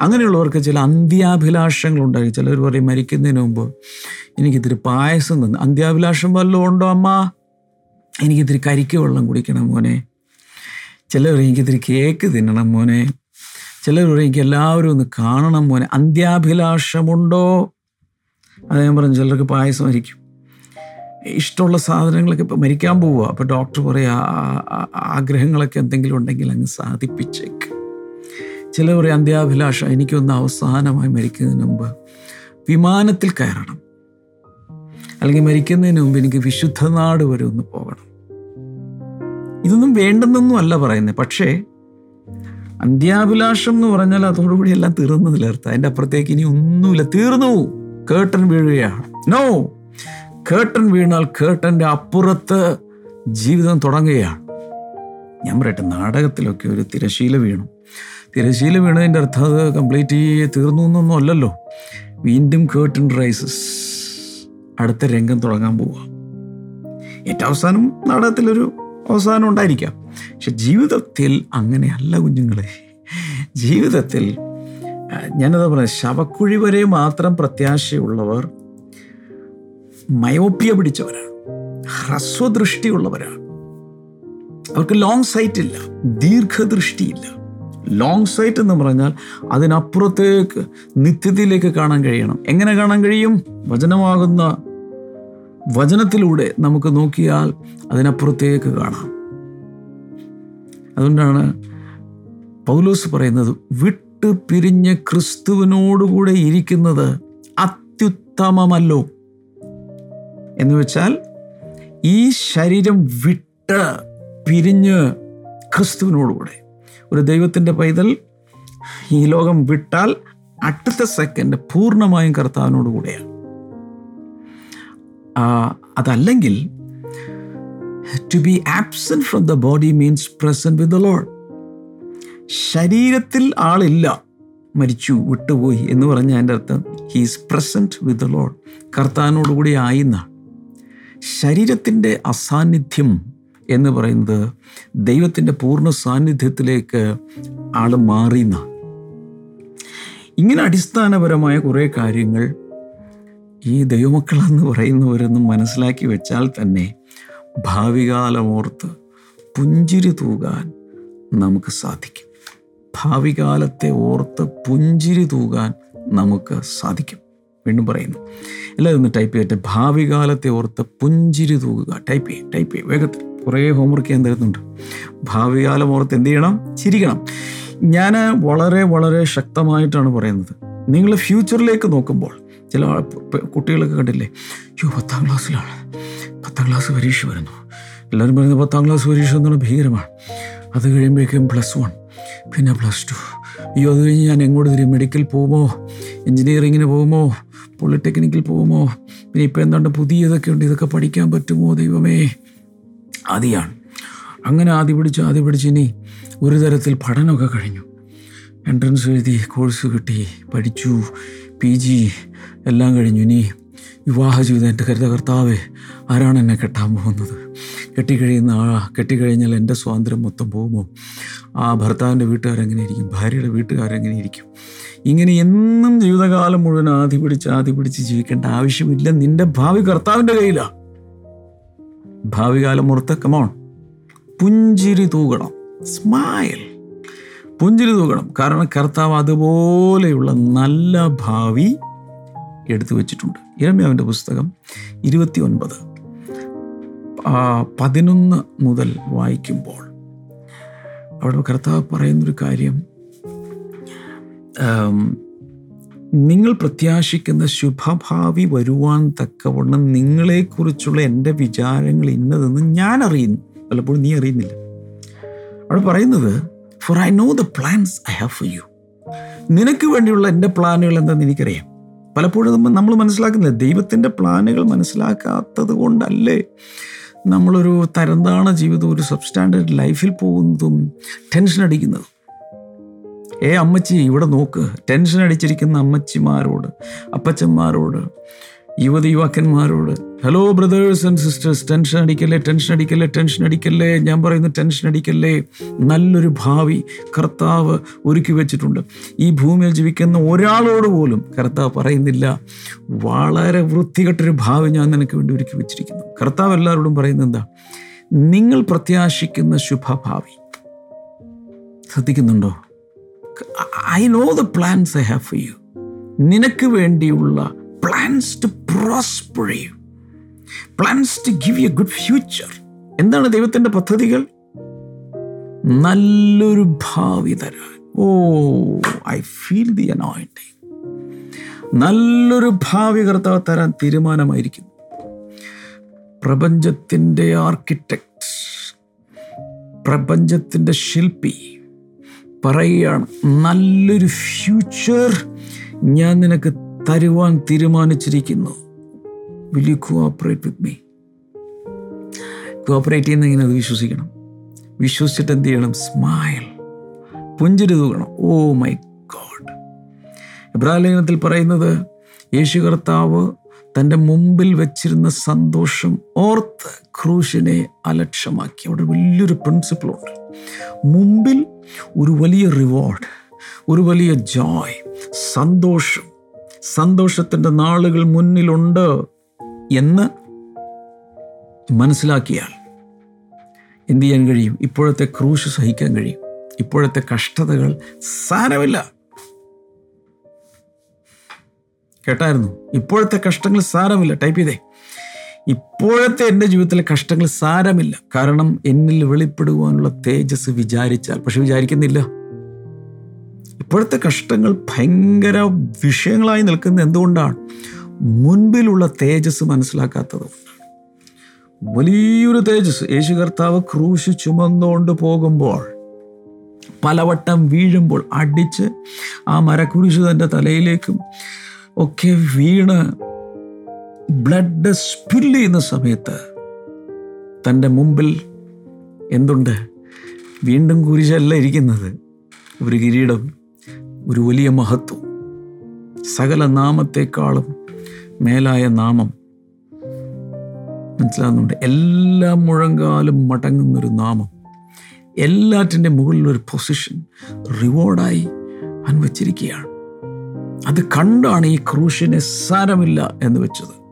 അങ്ങനെയുള്ളവർക്ക് ചില അന്ത്യാഭിലാഷങ്ങളുണ്ടായി ചിലർ പറയും മരിക്കുന്നതിന് മുമ്പ് എനിക്കിത്തിരി പായസം തന്നു. അന്ത്യാഭിലാഷം വല്ലതും ഉണ്ടോ അമ്മ? എനിക്കിത്തിരി കരിക്ക് വെള്ളം കുടിക്കണം മോനെ. ചിലർ എനിക്കിത്തിരി കേക്ക് തിന്നണം മോനെ. ചിലർ എനിക്ക് എല്ലാവരും ഒന്ന് കാണണം മോനെ. അന്ത്യാഭിലാഷമുണ്ടോ? അത് ഞാൻ പറഞ്ഞു ചിലർക്ക് പായസം ആയിരിക്കും. ഇഷ്ടമുള്ള സാധനങ്ങളൊക്കെ ഇപ്പം മരിക്കാൻ പോവുക. അപ്പോൾ ഡോക്ടർ പറയുക ആഗ്രഹങ്ങളൊക്കെ എന്തെങ്കിലും ഉണ്ടെങ്കിൽ അങ്ങ് സാധിപ്പിച്ചേക്ക്. ചിലർ പറയും അന്ത്യാഭിലാഷം എനിക്കൊന്ന് അവസാനമായി മരിക്കുന്നതിന് മുമ്പ് വിമാനത്തിൽ കയറണം. അല്ലെങ്കിൽ മരിക്കുന്നതിന് മുമ്പ് എനിക്ക് വിശുദ്ധ നാട് വരെ ഒന്ന് പോകണം. ഇതൊന്നും വേണ്ടെന്നൊന്നും അല്ല പറയുന്നത് പക്ഷേ അന്ത്യാഭിലാഷം എന്ന് പറഞ്ഞാൽ അതോടുകൂടി എല്ലാം തീർന്നു അർത്ഥം അതിന്റെ അപ്പുറത്തേക്ക് ഇനി ഒന്നുമില്ല. തീർന്നു. കേട്ടൻ വീഴുകയാണ്. നോ കേട്ടൻ വീണാൽ കേട്ടന്റെ അപ്പുറത്ത് ജീവിതം തുടങ്ങുകയാണ്. ഞാൻ പറയട്ടെ നാടകത്തിലൊക്കെ ഒരു തിരശീല വീണു. തിരശീല വീണതിന്റെ അർത്ഥം അത് കംപ്ലീറ്റ് തീർന്നു എന്നൊന്നും അല്ലല്ലോ. വീണ്ടും കേട്ടൻ റൈസസ് അടുത്ത രംഗം തുടങ്ങാൻ പോവുക. ഏറ്റവും അവസാനം നാടകത്തിലൊരു അവസാനം ഉണ്ടായിരിക്കാം. പക്ഷെ ജീവിതത്തിൽ അങ്ങനെയല്ല കുഞ്ഞുങ്ങളെ. ജീവിതത്തിൽ ഞാനത് പറയുന്നത് ശവക്കുഴി വരെ മാത്രം പ്രത്യാശയുള്ളവർ മയോപ്പിയ പിടിച്ചവരാണ്. ഹ്രസ്വദൃഷ്ടിയുള്ളവരാണ്. അവർക്ക് ലോങ് സൈറ്റ് ഇല്ല ദീർഘദൃഷ്ടിയില്ല. ലോങ് സൈറ്റ് എന്ന് പറഞ്ഞാൽ അതിനപ്പുറത്തേക്ക് നിത്യത്തിലേക്ക് കാണാൻ കഴിയണം. എങ്ങനെ കാണാൻ കഴിയും? വചനമാകുന്ന വചനത്തിലൂടെ നമുക്ക് നോക്കിയാൽ അതിനപ്പുറത്തേക്ക് കാണാം. അതുകൊണ്ടാണ് പൗലോസ് പറയുന്നത് വിട്ട് പിരിഞ്ഞ് ക്രിസ്തുവിനോടുകൂടെ ഇരിക്കുന്നത് അത്യുത്തമമല്ലോ. എന്ന് വെച്ചാൽ ഈ ശരീരം വിട്ട് പിരിഞ്ഞ് ക്രിസ്തുവിനോടുകൂടെ. ഒരു ദൈവത്തിന്റെ പൈതൽ ഈ ലോകം വിട്ടാൽ അടുത്ത സെക്കൻഡ് പൂർണമായും കർത്താവിനോട് കൂടെയാണ് ആ, അതല്ലെങ്കിൽ to be absent from the body means present with the Lord ശരീരത്തിൽ ആളില്ല മരിച്ചു വിട്ടുപോയി എന്ന് പറഞ്ഞ അതിന്റെ അർത്ഥം he's present with the Lord കർത്താവിനോടുകൂടി ആയിന്നാണ് ശരീരത്തിന്റെ അസാന്നിധ്യം എന്ന് പറയുന്നത് ദൈവത്തിന്റെ പൂർണ സാന്നിധ്യത്തിലേക്ക് ആൾ മാറിയെന്ന ഇങ്ങനെ അടിസ്ഥാനപരമായ കുറേ കാര്യങ്ങൾ ഈ ദൈവമക്കളെന്ന് പറയുന്നവരൊന്നും മനസ്സിലാക്കി വെച്ചാൽ തന്നെ ഭാവികാലമോർത്ത് പുഞ്ചിരി തൂകാൻ നമുക്ക് സാധിക്കും. ഭാവികാലത്തെ ഓർത്ത് പുഞ്ചിരി തൂകാൻ നമുക്ക് സാധിക്കും. വീണ്ടും പറയുന്നു. എല്ലാവരും ഒന്ന് ടൈപ്പ് ചെയ്തിട്ട് ഭാവികാലത്തെ ഓർത്ത് പുഞ്ചിരി തൂകുക. ടൈപ്പ് ചെയ്യും ടൈപ്പ് ചെയ്യും. വേഗത്തിൽ. കുറേ ഹോംവർക്ക് ചെയ്യാൻ തരുന്നുണ്ട്. ഭാവികാലം ഓർത്ത് എന്ത് ചെയ്യണം? ചിരിക്കണം. ഞാൻ വളരെ വളരെ ശക്തമായിട്ടാണ് പറയുന്നത്. നിങ്ങൾ ഫ്യൂച്ചറിലേക്ക് നോക്കുമ്പോൾ ചില കുട്ടികളൊക്കെ കണ്ടില്ലേ? അയ്യോ പത്താം ക്ലാസ്സിലാണ്. പത്താം ക്ലാസ് പരീക്ഷ വരുന്നു. എല്ലാവരും പറയുന്നത് പത്താം ക്ലാസ് പരീക്ഷ എന്നുള്ള ഭീകരമാണ്. അത് കഴിയുമ്പോഴേക്കും പ്ലസ് വൺ പിന്നെ പ്ലസ് ടു അയ്യോ അത് കഴിഞ്ഞ് ഞാൻ എങ്ങോട്ട് തിരിയും? മെഡിക്കൽ പോകുമോ? എൻജിനീയറിങ്ങിന് പോകുമോ? പോളിടെക്നിക്കിൽ പോകുമോ? പിന്നെ ഇപ്പം എന്താണ്ട് പുതിയതൊക്കെ ഉണ്ട്. ഇതൊക്കെ പഠിക്കാൻ പറ്റുമോ ദൈവമേ? ആദിയാണ്. അങ്ങനെ ആദ്യ പിടിച്ച് ആദ്യ പിടിച്ച് ഇനി ഒരു തരത്തിൽ പഠനമൊക്കെ കഴിഞ്ഞു. എൻട്രൻസ് എഴുതി കോഴ്സ് കിട്ടി പഠിച്ചു പി ജി എല്ലാം കഴിഞ്ഞു. ഇനി വിവാഹ ജീവിതം എന്റെ കരുത കർത്താവേ ആരാണ് എന്നെ കെട്ടാൻ പോകുന്നത്? കെട്ടിക്കഴിയുന്ന ആ കെട്ടിക്കഴിഞ്ഞാൽ എന്റെ സ്വാതന്ത്ര്യം മൊത്തം പോകുമോ? ആ ഭർത്താവിന്റെ വീട്ടുകാരെങ്ങനെ ഇരിക്കും? ഭാര്യയുടെ വീട്ടുകാരെങ്ങനെ ഇരിക്കും? ഇങ്ങനെ എന്നും ജീവിതകാലം മുഴുവൻ ആദ്യ പിടിച്ച് ആദ്യ പിടിച്ച് ജീവിക്കേണ്ട ആവശ്യമില്ല. നിന്റെ ഭാവി കർത്താവിന്റെ കയ്യിലാണ് ഭാവി കാലം മുറത്ത് കമോൺ പുഞ്ചിരി തൂകണം. സ്മൈൽ പുഞ്ചിരി തൂകണം. കാരണം കർത്താവ് അതുപോലെയുള്ള നല്ല ഭാവി എടുത്തു വെച്ചിട്ടുണ്ട്. ഇരമ്യാവിന്റെ പുസ്തകം ഇരുപത്തി ഒൻപത് പതിനൊന്ന് മുതൽ വായിക്കുമ്പോൾ അവിടെ കർത്താവ് പറയുന്നൊരു കാര്യം നിങ്ങൾ പ്രത്യാശിക്കുന്ന ശുഭഭാവി വരുവാൻ തക്കവണ്ണം നിങ്ങളെക്കുറിച്ചുള്ള എന്റെ വിചാരങ്ങൾ ഇന്നതെന്ന് ഞാൻ അറിയുന്നു പലപ്പോഴും നീ അറിയുന്നില്ല. അവിടെ പറയുന്നത് for I know the plans I have for you നിനക്ക് വേണ്ടിയുള്ള എന്റെ പ്ലാനുകൾ എന്താണെന്ന് എനിക്കറിയാം. പലപ്പോഴും നമ്മൾ മനസ്സിലാക്കുന്നില്ല ദൈവത്തിന്റെ പ്ലാനുകൾ മനസ്സിലാക്കാത്തത് കൊണ്ടല്ലേ നമ്മളൊരു തരംതാണ ജീവിതം ഒരു സബ്സ്റ്റാൻഡേർഡ് ലൈഫിൽ പോകുന്നതും ടെൻഷൻ അടിക്കുന്നതും. ഏ അമ്മച്ചി ഇവിടെ നോക്ക്. ടെൻഷൻ അടിച്ചിരിക്കുന്ന അമ്മച്ചിമാരോട് അപ്പച്ചന്മാരോട് യുവതി യുവാക്കന്മാരോട് hello brothers and sisters tension അടിക്കല്ലേ ടെൻഷൻ അടിക്കല്ലേ ടെൻഷൻ അടിക്കല്ലേ? ഞാൻ പറയുന്ന ടെൻഷൻ അടിക്കല്ലേ. നല്ലൊരു ഭാവി കർത്താവ് ഒരുക്കി വെച്ചിട്ടുണ്ട്. ഈ ഭൂമിയിൽ ജീവിക്കുന്ന ഒരാളോട് പോലും കർത്താവ് പറയുന്നില്ല. വളരെ വൃത്തികെട്ടൊരു ഭാവി ഞാൻ നിനക്ക് വേണ്ടി ഒരുക്കി വെച്ചിരിക്കുന്നു. കർത്താവ് എല്ലാവരോടും പറയുന്നത് എന്താ? നിങ്ങൾ പ്രത്യാശിക്കുന്ന ശുഭഭാവി. ശ്രദ്ധിക്കുന്നുണ്ടോ? I know the plans I have for you നിനക്ക് വേണ്ടിയുള്ള plans to prosper you plans to give you good future എന്താണ് ദൈവത്തിന്റെ പദ്ധതികൾ? നല്ലൊരു ഭാവി തരാൻ. Oh I feel the anointing നല്ലൊരു ഭാവി കർത്താവ് തരാൻ തീരുമാനമായിരിക്കുന്നു. പ്രപഞ്ചത്തിന്റെ ആർക്കിടെക്ട് പ്രപഞ്ചത്തിന്റെ ശില്പി പറയുകയാണ് നല്ലൊരു ഫ്യൂച്ചർ ഞാൻ നിനക്ക് തരുവാൻ തീരുമാനിച്ചിരിക്കുന്നു. Will you cooperate with me cooperate ചെയ്യുന്ന ഇങ്ങനെ അത് വിശ്വസിക്കണം? വിശ്വസിച്ചിട്ട് എന്ത് ചെയ്യണം? സ്മൈൽ പുഞ്ചിരി തൂകണം. ഓ മൈ ഗോഡ് ഇബ്രാലേഖനത്തിൽ പറയുന്നത് യേശു കർത്താവ് തന്റെ മുമ്പിൽ വെച്ചിരുന്ന സന്തോഷം ഓർത്ത് ക്രൂശിനെ അലക്ഷ്യമാക്കി. അവിടെ വലിയൊരു പ്രിൻസിപ്പിളുണ്ട് മുമ്പിൽ ഒരു വലിയ റിവാർഡ് ഒരു വലിയ ജോയ് സന്തോഷം സന്തോഷത്തിന്റെ നാളുകൾ മുന്നിലുണ്ട് എന്ന് മനസ്സിലാക്കിയാൽ എന്തു ചെയ്യാൻ കഴിയും? ഇപ്പോഴത്തെ ക്രൂശ് സഹിക്കാൻ കഴിയും. ഇപ്പോഴത്തെ കഷ്ടതകൾ സാരമില്ല. കേട്ടായിരുന്നു? ഇപ്പോഴത്തെ കഷ്ടങ്ങൾ സാരമില്ല. ടൈപ്പ് ചെയ്തേ. ഇപ്പോഴത്തെ എന്റെ ജീവിതത്തിലെ കഷ്ടങ്ങൾ സാരമില്ല. കാരണം എന്നിൽ വെളിപ്പെടുവാനുള്ള തേജസ് വിചാരിച്ചാൽ പക്ഷെ വിചാരിക്കുന്നില്ല. ഇപ്പോഴത്തെ കഷ്ടങ്ങൾ ഭയങ്കര വിഷയങ്ങളായി നിൽക്കുന്നത് എന്തുകൊണ്ടാണ്? മുൻപിലുള്ള തേജസ് മനസ്സിലാക്കാത്തത്. വലിയൊരു തേജസ്. യേശു കർത്താവ് ക്രൂശ് ചുമന്നുകൊണ്ട് പോകുമ്പോൾ പലവട്ടം വീഴുമ്പോൾ അടിച്ച് ആ മരക്കുരിശ് തന്റെ തലയിലേക്കും ഒക്കെ വീണ് ബ്ലഡ് സ്പിൽ ചെയ്യുന്ന സമയത്ത് തന്റെ മുമ്പിൽ എന്തുണ്ട്? വീണ്ടും കുരിശല്ല ഇരിക്കുന്നത്. ഒരു കിരീടം. ഒരു വലിയ മഹത്വം. സകല നാമത്തെക്കാളും മേലായ നാമം. മനസ്സിലാകുന്നുണ്ട്? എല്ലാ മുഴങ്കാലും മടങ്ങുന്നൊരു നാമം. എല്ലാറ്റിന്റെ മുകളിലൊരു പൊസിഷൻ റിവാർഡായി അനുവച്ചിരിക്കുകയാണ് അത് കണ്ടാണ് ഈ ക്രൂശിനെ സാരമില്ല എന്ന് വെച്ചത്.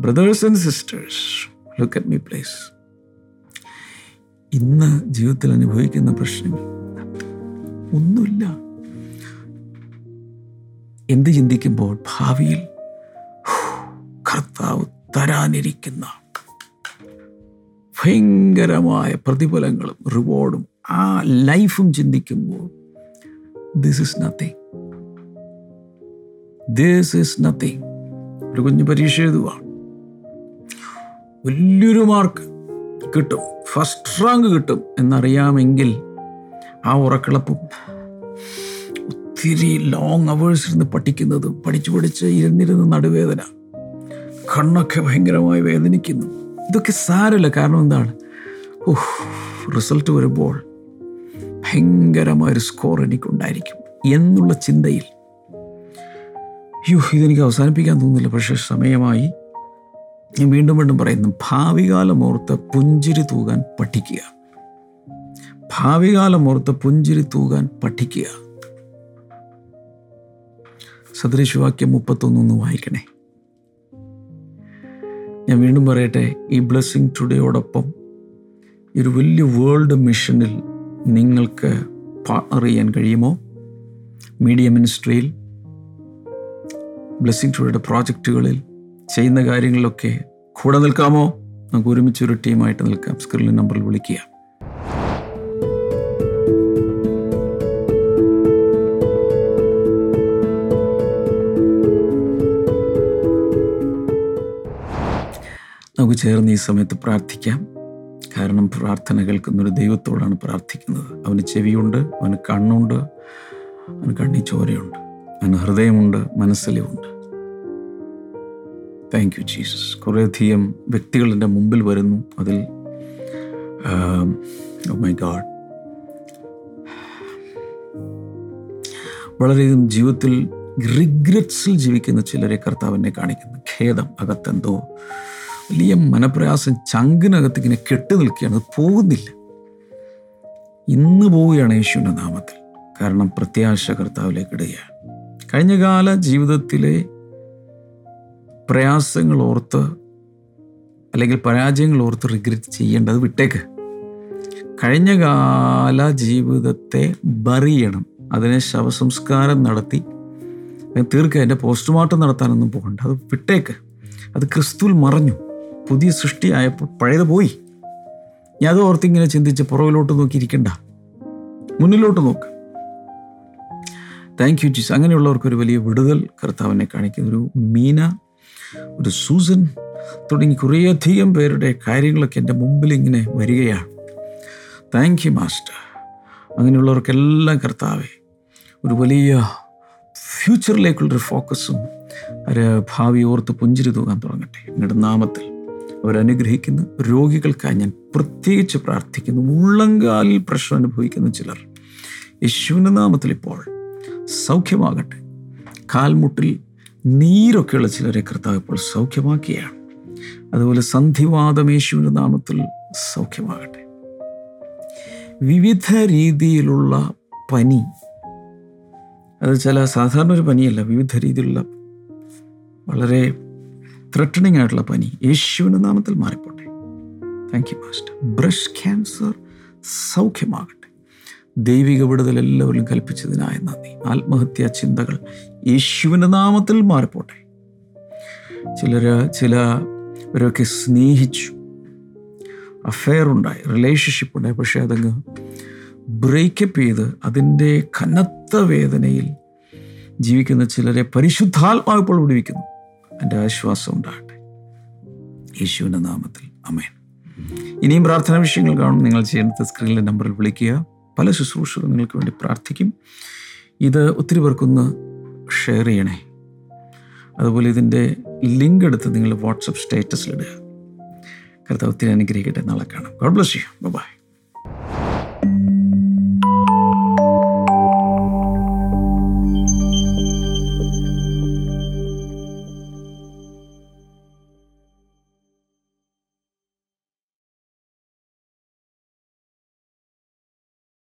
Brothers and sisters look at me place ഇന്ന് ജീവിതത്തിൽ അനുഭവിക്കുന്ന പ്രശ്നങ്ങൾ ഒന്നുമില്ല. എന്ത് ചിന്തിക്കുമ്പോൾ ഭാവിയിൽ കർത്താവ് തരാനിരിക്കുന്ന ഭയങ്കരമായ പ്രതിഫലങ്ങളും റിവോർഡും ആ ലൈഫും ചിന്തിക്കുമ്പോൾ this is nothing this is nothing ഒരു കുഞ്ഞു പരീക്ഷ എഴുതുക. വലിയൊരു മാർക്ക് കിട്ടും. ഫസ്റ്റ് റാങ്ക് കിട്ടും എന്നറിയാമെങ്കിൽ ആ ഉറക്കിളപ്പും ഒത്തിരി ലോങ് അവേഴ്സ് ഇരുന്ന് പഠിക്കുന്നതും പഠിച്ചു പഠിച്ച് ഇരുന്നിരുന്ന് നടുവേദന. കണ്ണൊക്കെ ഭയങ്കരമായി വേദനിക്കുന്നു. ഇതൊക്കെ സാരമില്ല. കാരണം എന്താണ്? ഓഹ് റിസൾട്ട് വരുമ്പോൾ ഭയങ്കരമായൊരു സ്കോർ എനിക്കുണ്ടായിരിക്കും എന്നുള്ള ചിന്തയിൽ. യോ ഇതെനിക്ക് അവസാനിപ്പിക്കാൻ തോന്നുന്നില്ല. പക്ഷേ സമയമായി ഞാൻ വീണ്ടും വീണ്ടും പറയുന്നു ഭാവികാലം ഓർത്ത് പുഞ്ചിരി തൂകാൻ പഠിക്കുക. ഭാവികാലം ഓർത്ത് പുഞ്ചിരി തൂകാൻ പഠിക്കുക. സദൃശവാക്യം മുപ്പത്തൊന്നൊന്ന് വായിക്കണേ. ഞാൻ വീണ്ടും പറയട്ടെ ഈ ബ്ലെസ്സിങ് ടുഡേയോടൊപ്പം ഒരു വലിയ വേൾഡ് മിഷനിൽ നിങ്ങൾക്ക് പാർട്ണർ ചെയ്യാൻ കഴിയുമോ? മീഡിയ മിനിസ്ട്രിയിൽ ബ്ലെസ്സിങ് ടുഡേയുടെ പ്രോജക്റ്റുകളിൽ ചെയ്യുന്ന കാര്യങ്ങളിലൊക്കെ കൂടെ നിൽക്കാമോ? നമുക്ക് ഒരുമിച്ച് ഒരു ടീമായിട്ട് നിൽക്കാം. സ്ക്രീനിൽ നമ്പറിൽ വിളിക്കുക. ചേർന്ന് ഈ സമയത്ത് പ്രാർത്ഥിക്കാം. കാരണം പ്രാർത്ഥന കേൾക്കുന്ന ഒരു ദൈവത്തോടാണ് പ്രാർത്ഥിക്കുന്നത്. അവന് ചെവിയുണ്ട് അവന് കണ്ണുണ്ട് അവന് കണ്ണി ചോരയുണ്ട് അവന് ഹൃദയമുണ്ട് മനസ്സിലുമുണ്ട് താങ്ക് യു ജീസസ് കുറേയധികം വ്യക്തികൾ എന്റെ മുമ്പിൽ വരുന്നു. അതിൽ മൈ ഗാഡ് വളരെയധികം ജീവിതത്തിൽ റിഗ്രറ്റ്സിൽ ജീവിക്കുന്ന ചിലരെ കർത്താവിനെ കാണിക്കുന്നു. ഖേദം അകത്തെന്തോ വലിയ മനപ്രയാസം ചങ്കിനകത്ത് ഇങ്ങനെ കെട്ടി നിൽക്കുകയാണ്. പോകുന്നില്ല. ഇന്ന് പോവുകയാണ് യേശുവിന്റെ നാമത്തിൽ. കാരണം പ്രത്യാശ കർത്താവിലേക്ക് ഇടുകയാണ്. കഴിഞ്ഞകാല ജീവിതത്തിലെ പ്രയാസങ്ങൾ ഓർത്ത് അല്ലെങ്കിൽ പരാജയങ്ങൾ ഓർത്ത് റിഗ്രറ്റ് ചെയ്യേണ്ടത് വിട്ടേക്ക്. കഴിഞ്ഞകാല ജീവിതത്തെ ബറിയണം അതിനെ ശവസംസ്കാരം നടത്തി. തീർക്കുക അതിന്റെ പോസ്റ്റ്മോർട്ടം നടത്താനൊന്നും പോകണ്ട. അത് വിട്ടേക്ക്. അത് ക്രിസ്തുവിൽ മറഞ്ഞു. പുതിയ സൃഷ്ടിയായപ്പോൾ പഴയത് പോയി ഞാൻ അത് ഓർത്തിങ്ങനെ ചിന്തിച്ച് പുറകിലോട്ട് നോക്കിയിരിക്കണ്ട. മുന്നിലോട്ട് നോക്ക്. താങ്ക് യു ജീസ് അങ്ങനെയുള്ളവർക്കൊരു വലിയ വിടുതൽ കർത്താവിനെ കാണിക്കുന്ന. ഒരു മീന ഒരു സൂസൻ തുടങ്ങി കുറേയധികം പേരുടെ കാര്യങ്ങളൊക്കെ എന്റെ മുമ്പിൽ ഇങ്ങനെ വരികയാണ്. താങ്ക് യു മാസ്റ്റർ അങ്ങനെയുള്ളവർക്കെല്ലാം കർത്താവെ ഒരു വലിയ ഫ്യൂച്ചറിലേക്കുള്ളൊരു ഫോക്കസും ഒരു ഭാവി ഓർത്ത് പുഞ്ചിരി തൂകാൻ തുടങ്ങട്ടെ. നിങ്ങളുടെ നാമത്തിൽ അവരനുഗ്രഹിക്കുന്ന രോഗികൾക്കായി ഞാൻ പ്രത്യേകിച്ച് പ്രാർത്ഥിക്കുന്നു. ഉള്ളങ്കാലിൽ പ്രശ്നം അനുഭവിക്കുന്ന ചിലർ യേശുവിന്റെ നാമത്തിൽ ഇപ്പോൾ സൗഖ്യമാകട്ടെ. കാൽമുട്ടിൽ നീരൊക്കെയുള്ള ചിലരെ കർത്താവ് ഇപ്പോൾ സൗഖ്യമാക്കിയാണ് അതുപോലെ സന്ധിവാദം യേശുവിന്റെ നാമത്തിൽ സൗഖ്യമാകട്ടെ. വിവിധ രീതിയിലുള്ള പനി. അത് ചില സാധാരണ ഒരു പനിയല്ല വിവിധ രീതിയിലുള്ള വളരെ ത്രെട്ടണിങ് ആയിട്ടുള്ള പനി യേശുവിന്റെ നാമത്തിൽ മാറിപ്പോട്ടെ. Thank you master breast cancer സൗഖ്യമാകട്ടെ. ദൈവിക വിടുതൽ എല്ലാവരും കൽപ്പിച്ചതിനായ നന്ദി. ആത്മഹത്യാ ചിന്തകൾ യേശുവിന്റെ നാമത്തിൽ മാറിപ്പോട്ടെ. ചിലർ ചില ഇവരൊക്കെ സ്നേഹിച്ചു. അഫെയർ ഉണ്ടായി റിലേഷൻഷിപ്പ് ഉണ്ടായി പക്ഷേ അതങ്ങ് ബ്രേക്കപ്പ് ചെയ്ത് അതിന്റെ കനത്ത വേദനയിൽ ജീവിക്കുന്ന ചിലരെ പരിശുദ്ധാത്മാവ് ഇപ്പോൾ വിടുവിക്കുന്നു. എന്റെ ആശ്വാസം ഉണ്ടാകട്ടെ. യേശുവിന്റെ നാമത്തിൽ. അമേൻ ഇനിയും പ്രാർത്ഥനാ വിഷയങ്ങൾ കാണും. നിങ്ങൾ ചെയ്യുന്നത് സ്ക്രീനിലെ നമ്പറിൽ വിളിക്കുക. പല ശുശ്രൂഷകൾ നിങ്ങൾക്ക് വേണ്ടി പ്രാർത്ഥിക്കും. ഇത് ഒത്തിരി പേർക്കൊന്ന് ഷെയർ ചെയ്യണേ. അതുപോലെ ഇതിന്റെ ലിങ്ക് എടുത്ത് നിങ്ങൾ വാട്സപ്പ് സ്റ്റേറ്റസിലിടുക കർത്താവ് ഒത്തിരി അനുഗ്രഹിക്കട്ടെ. നാളെ കാണാം. God bless you. ബൈ.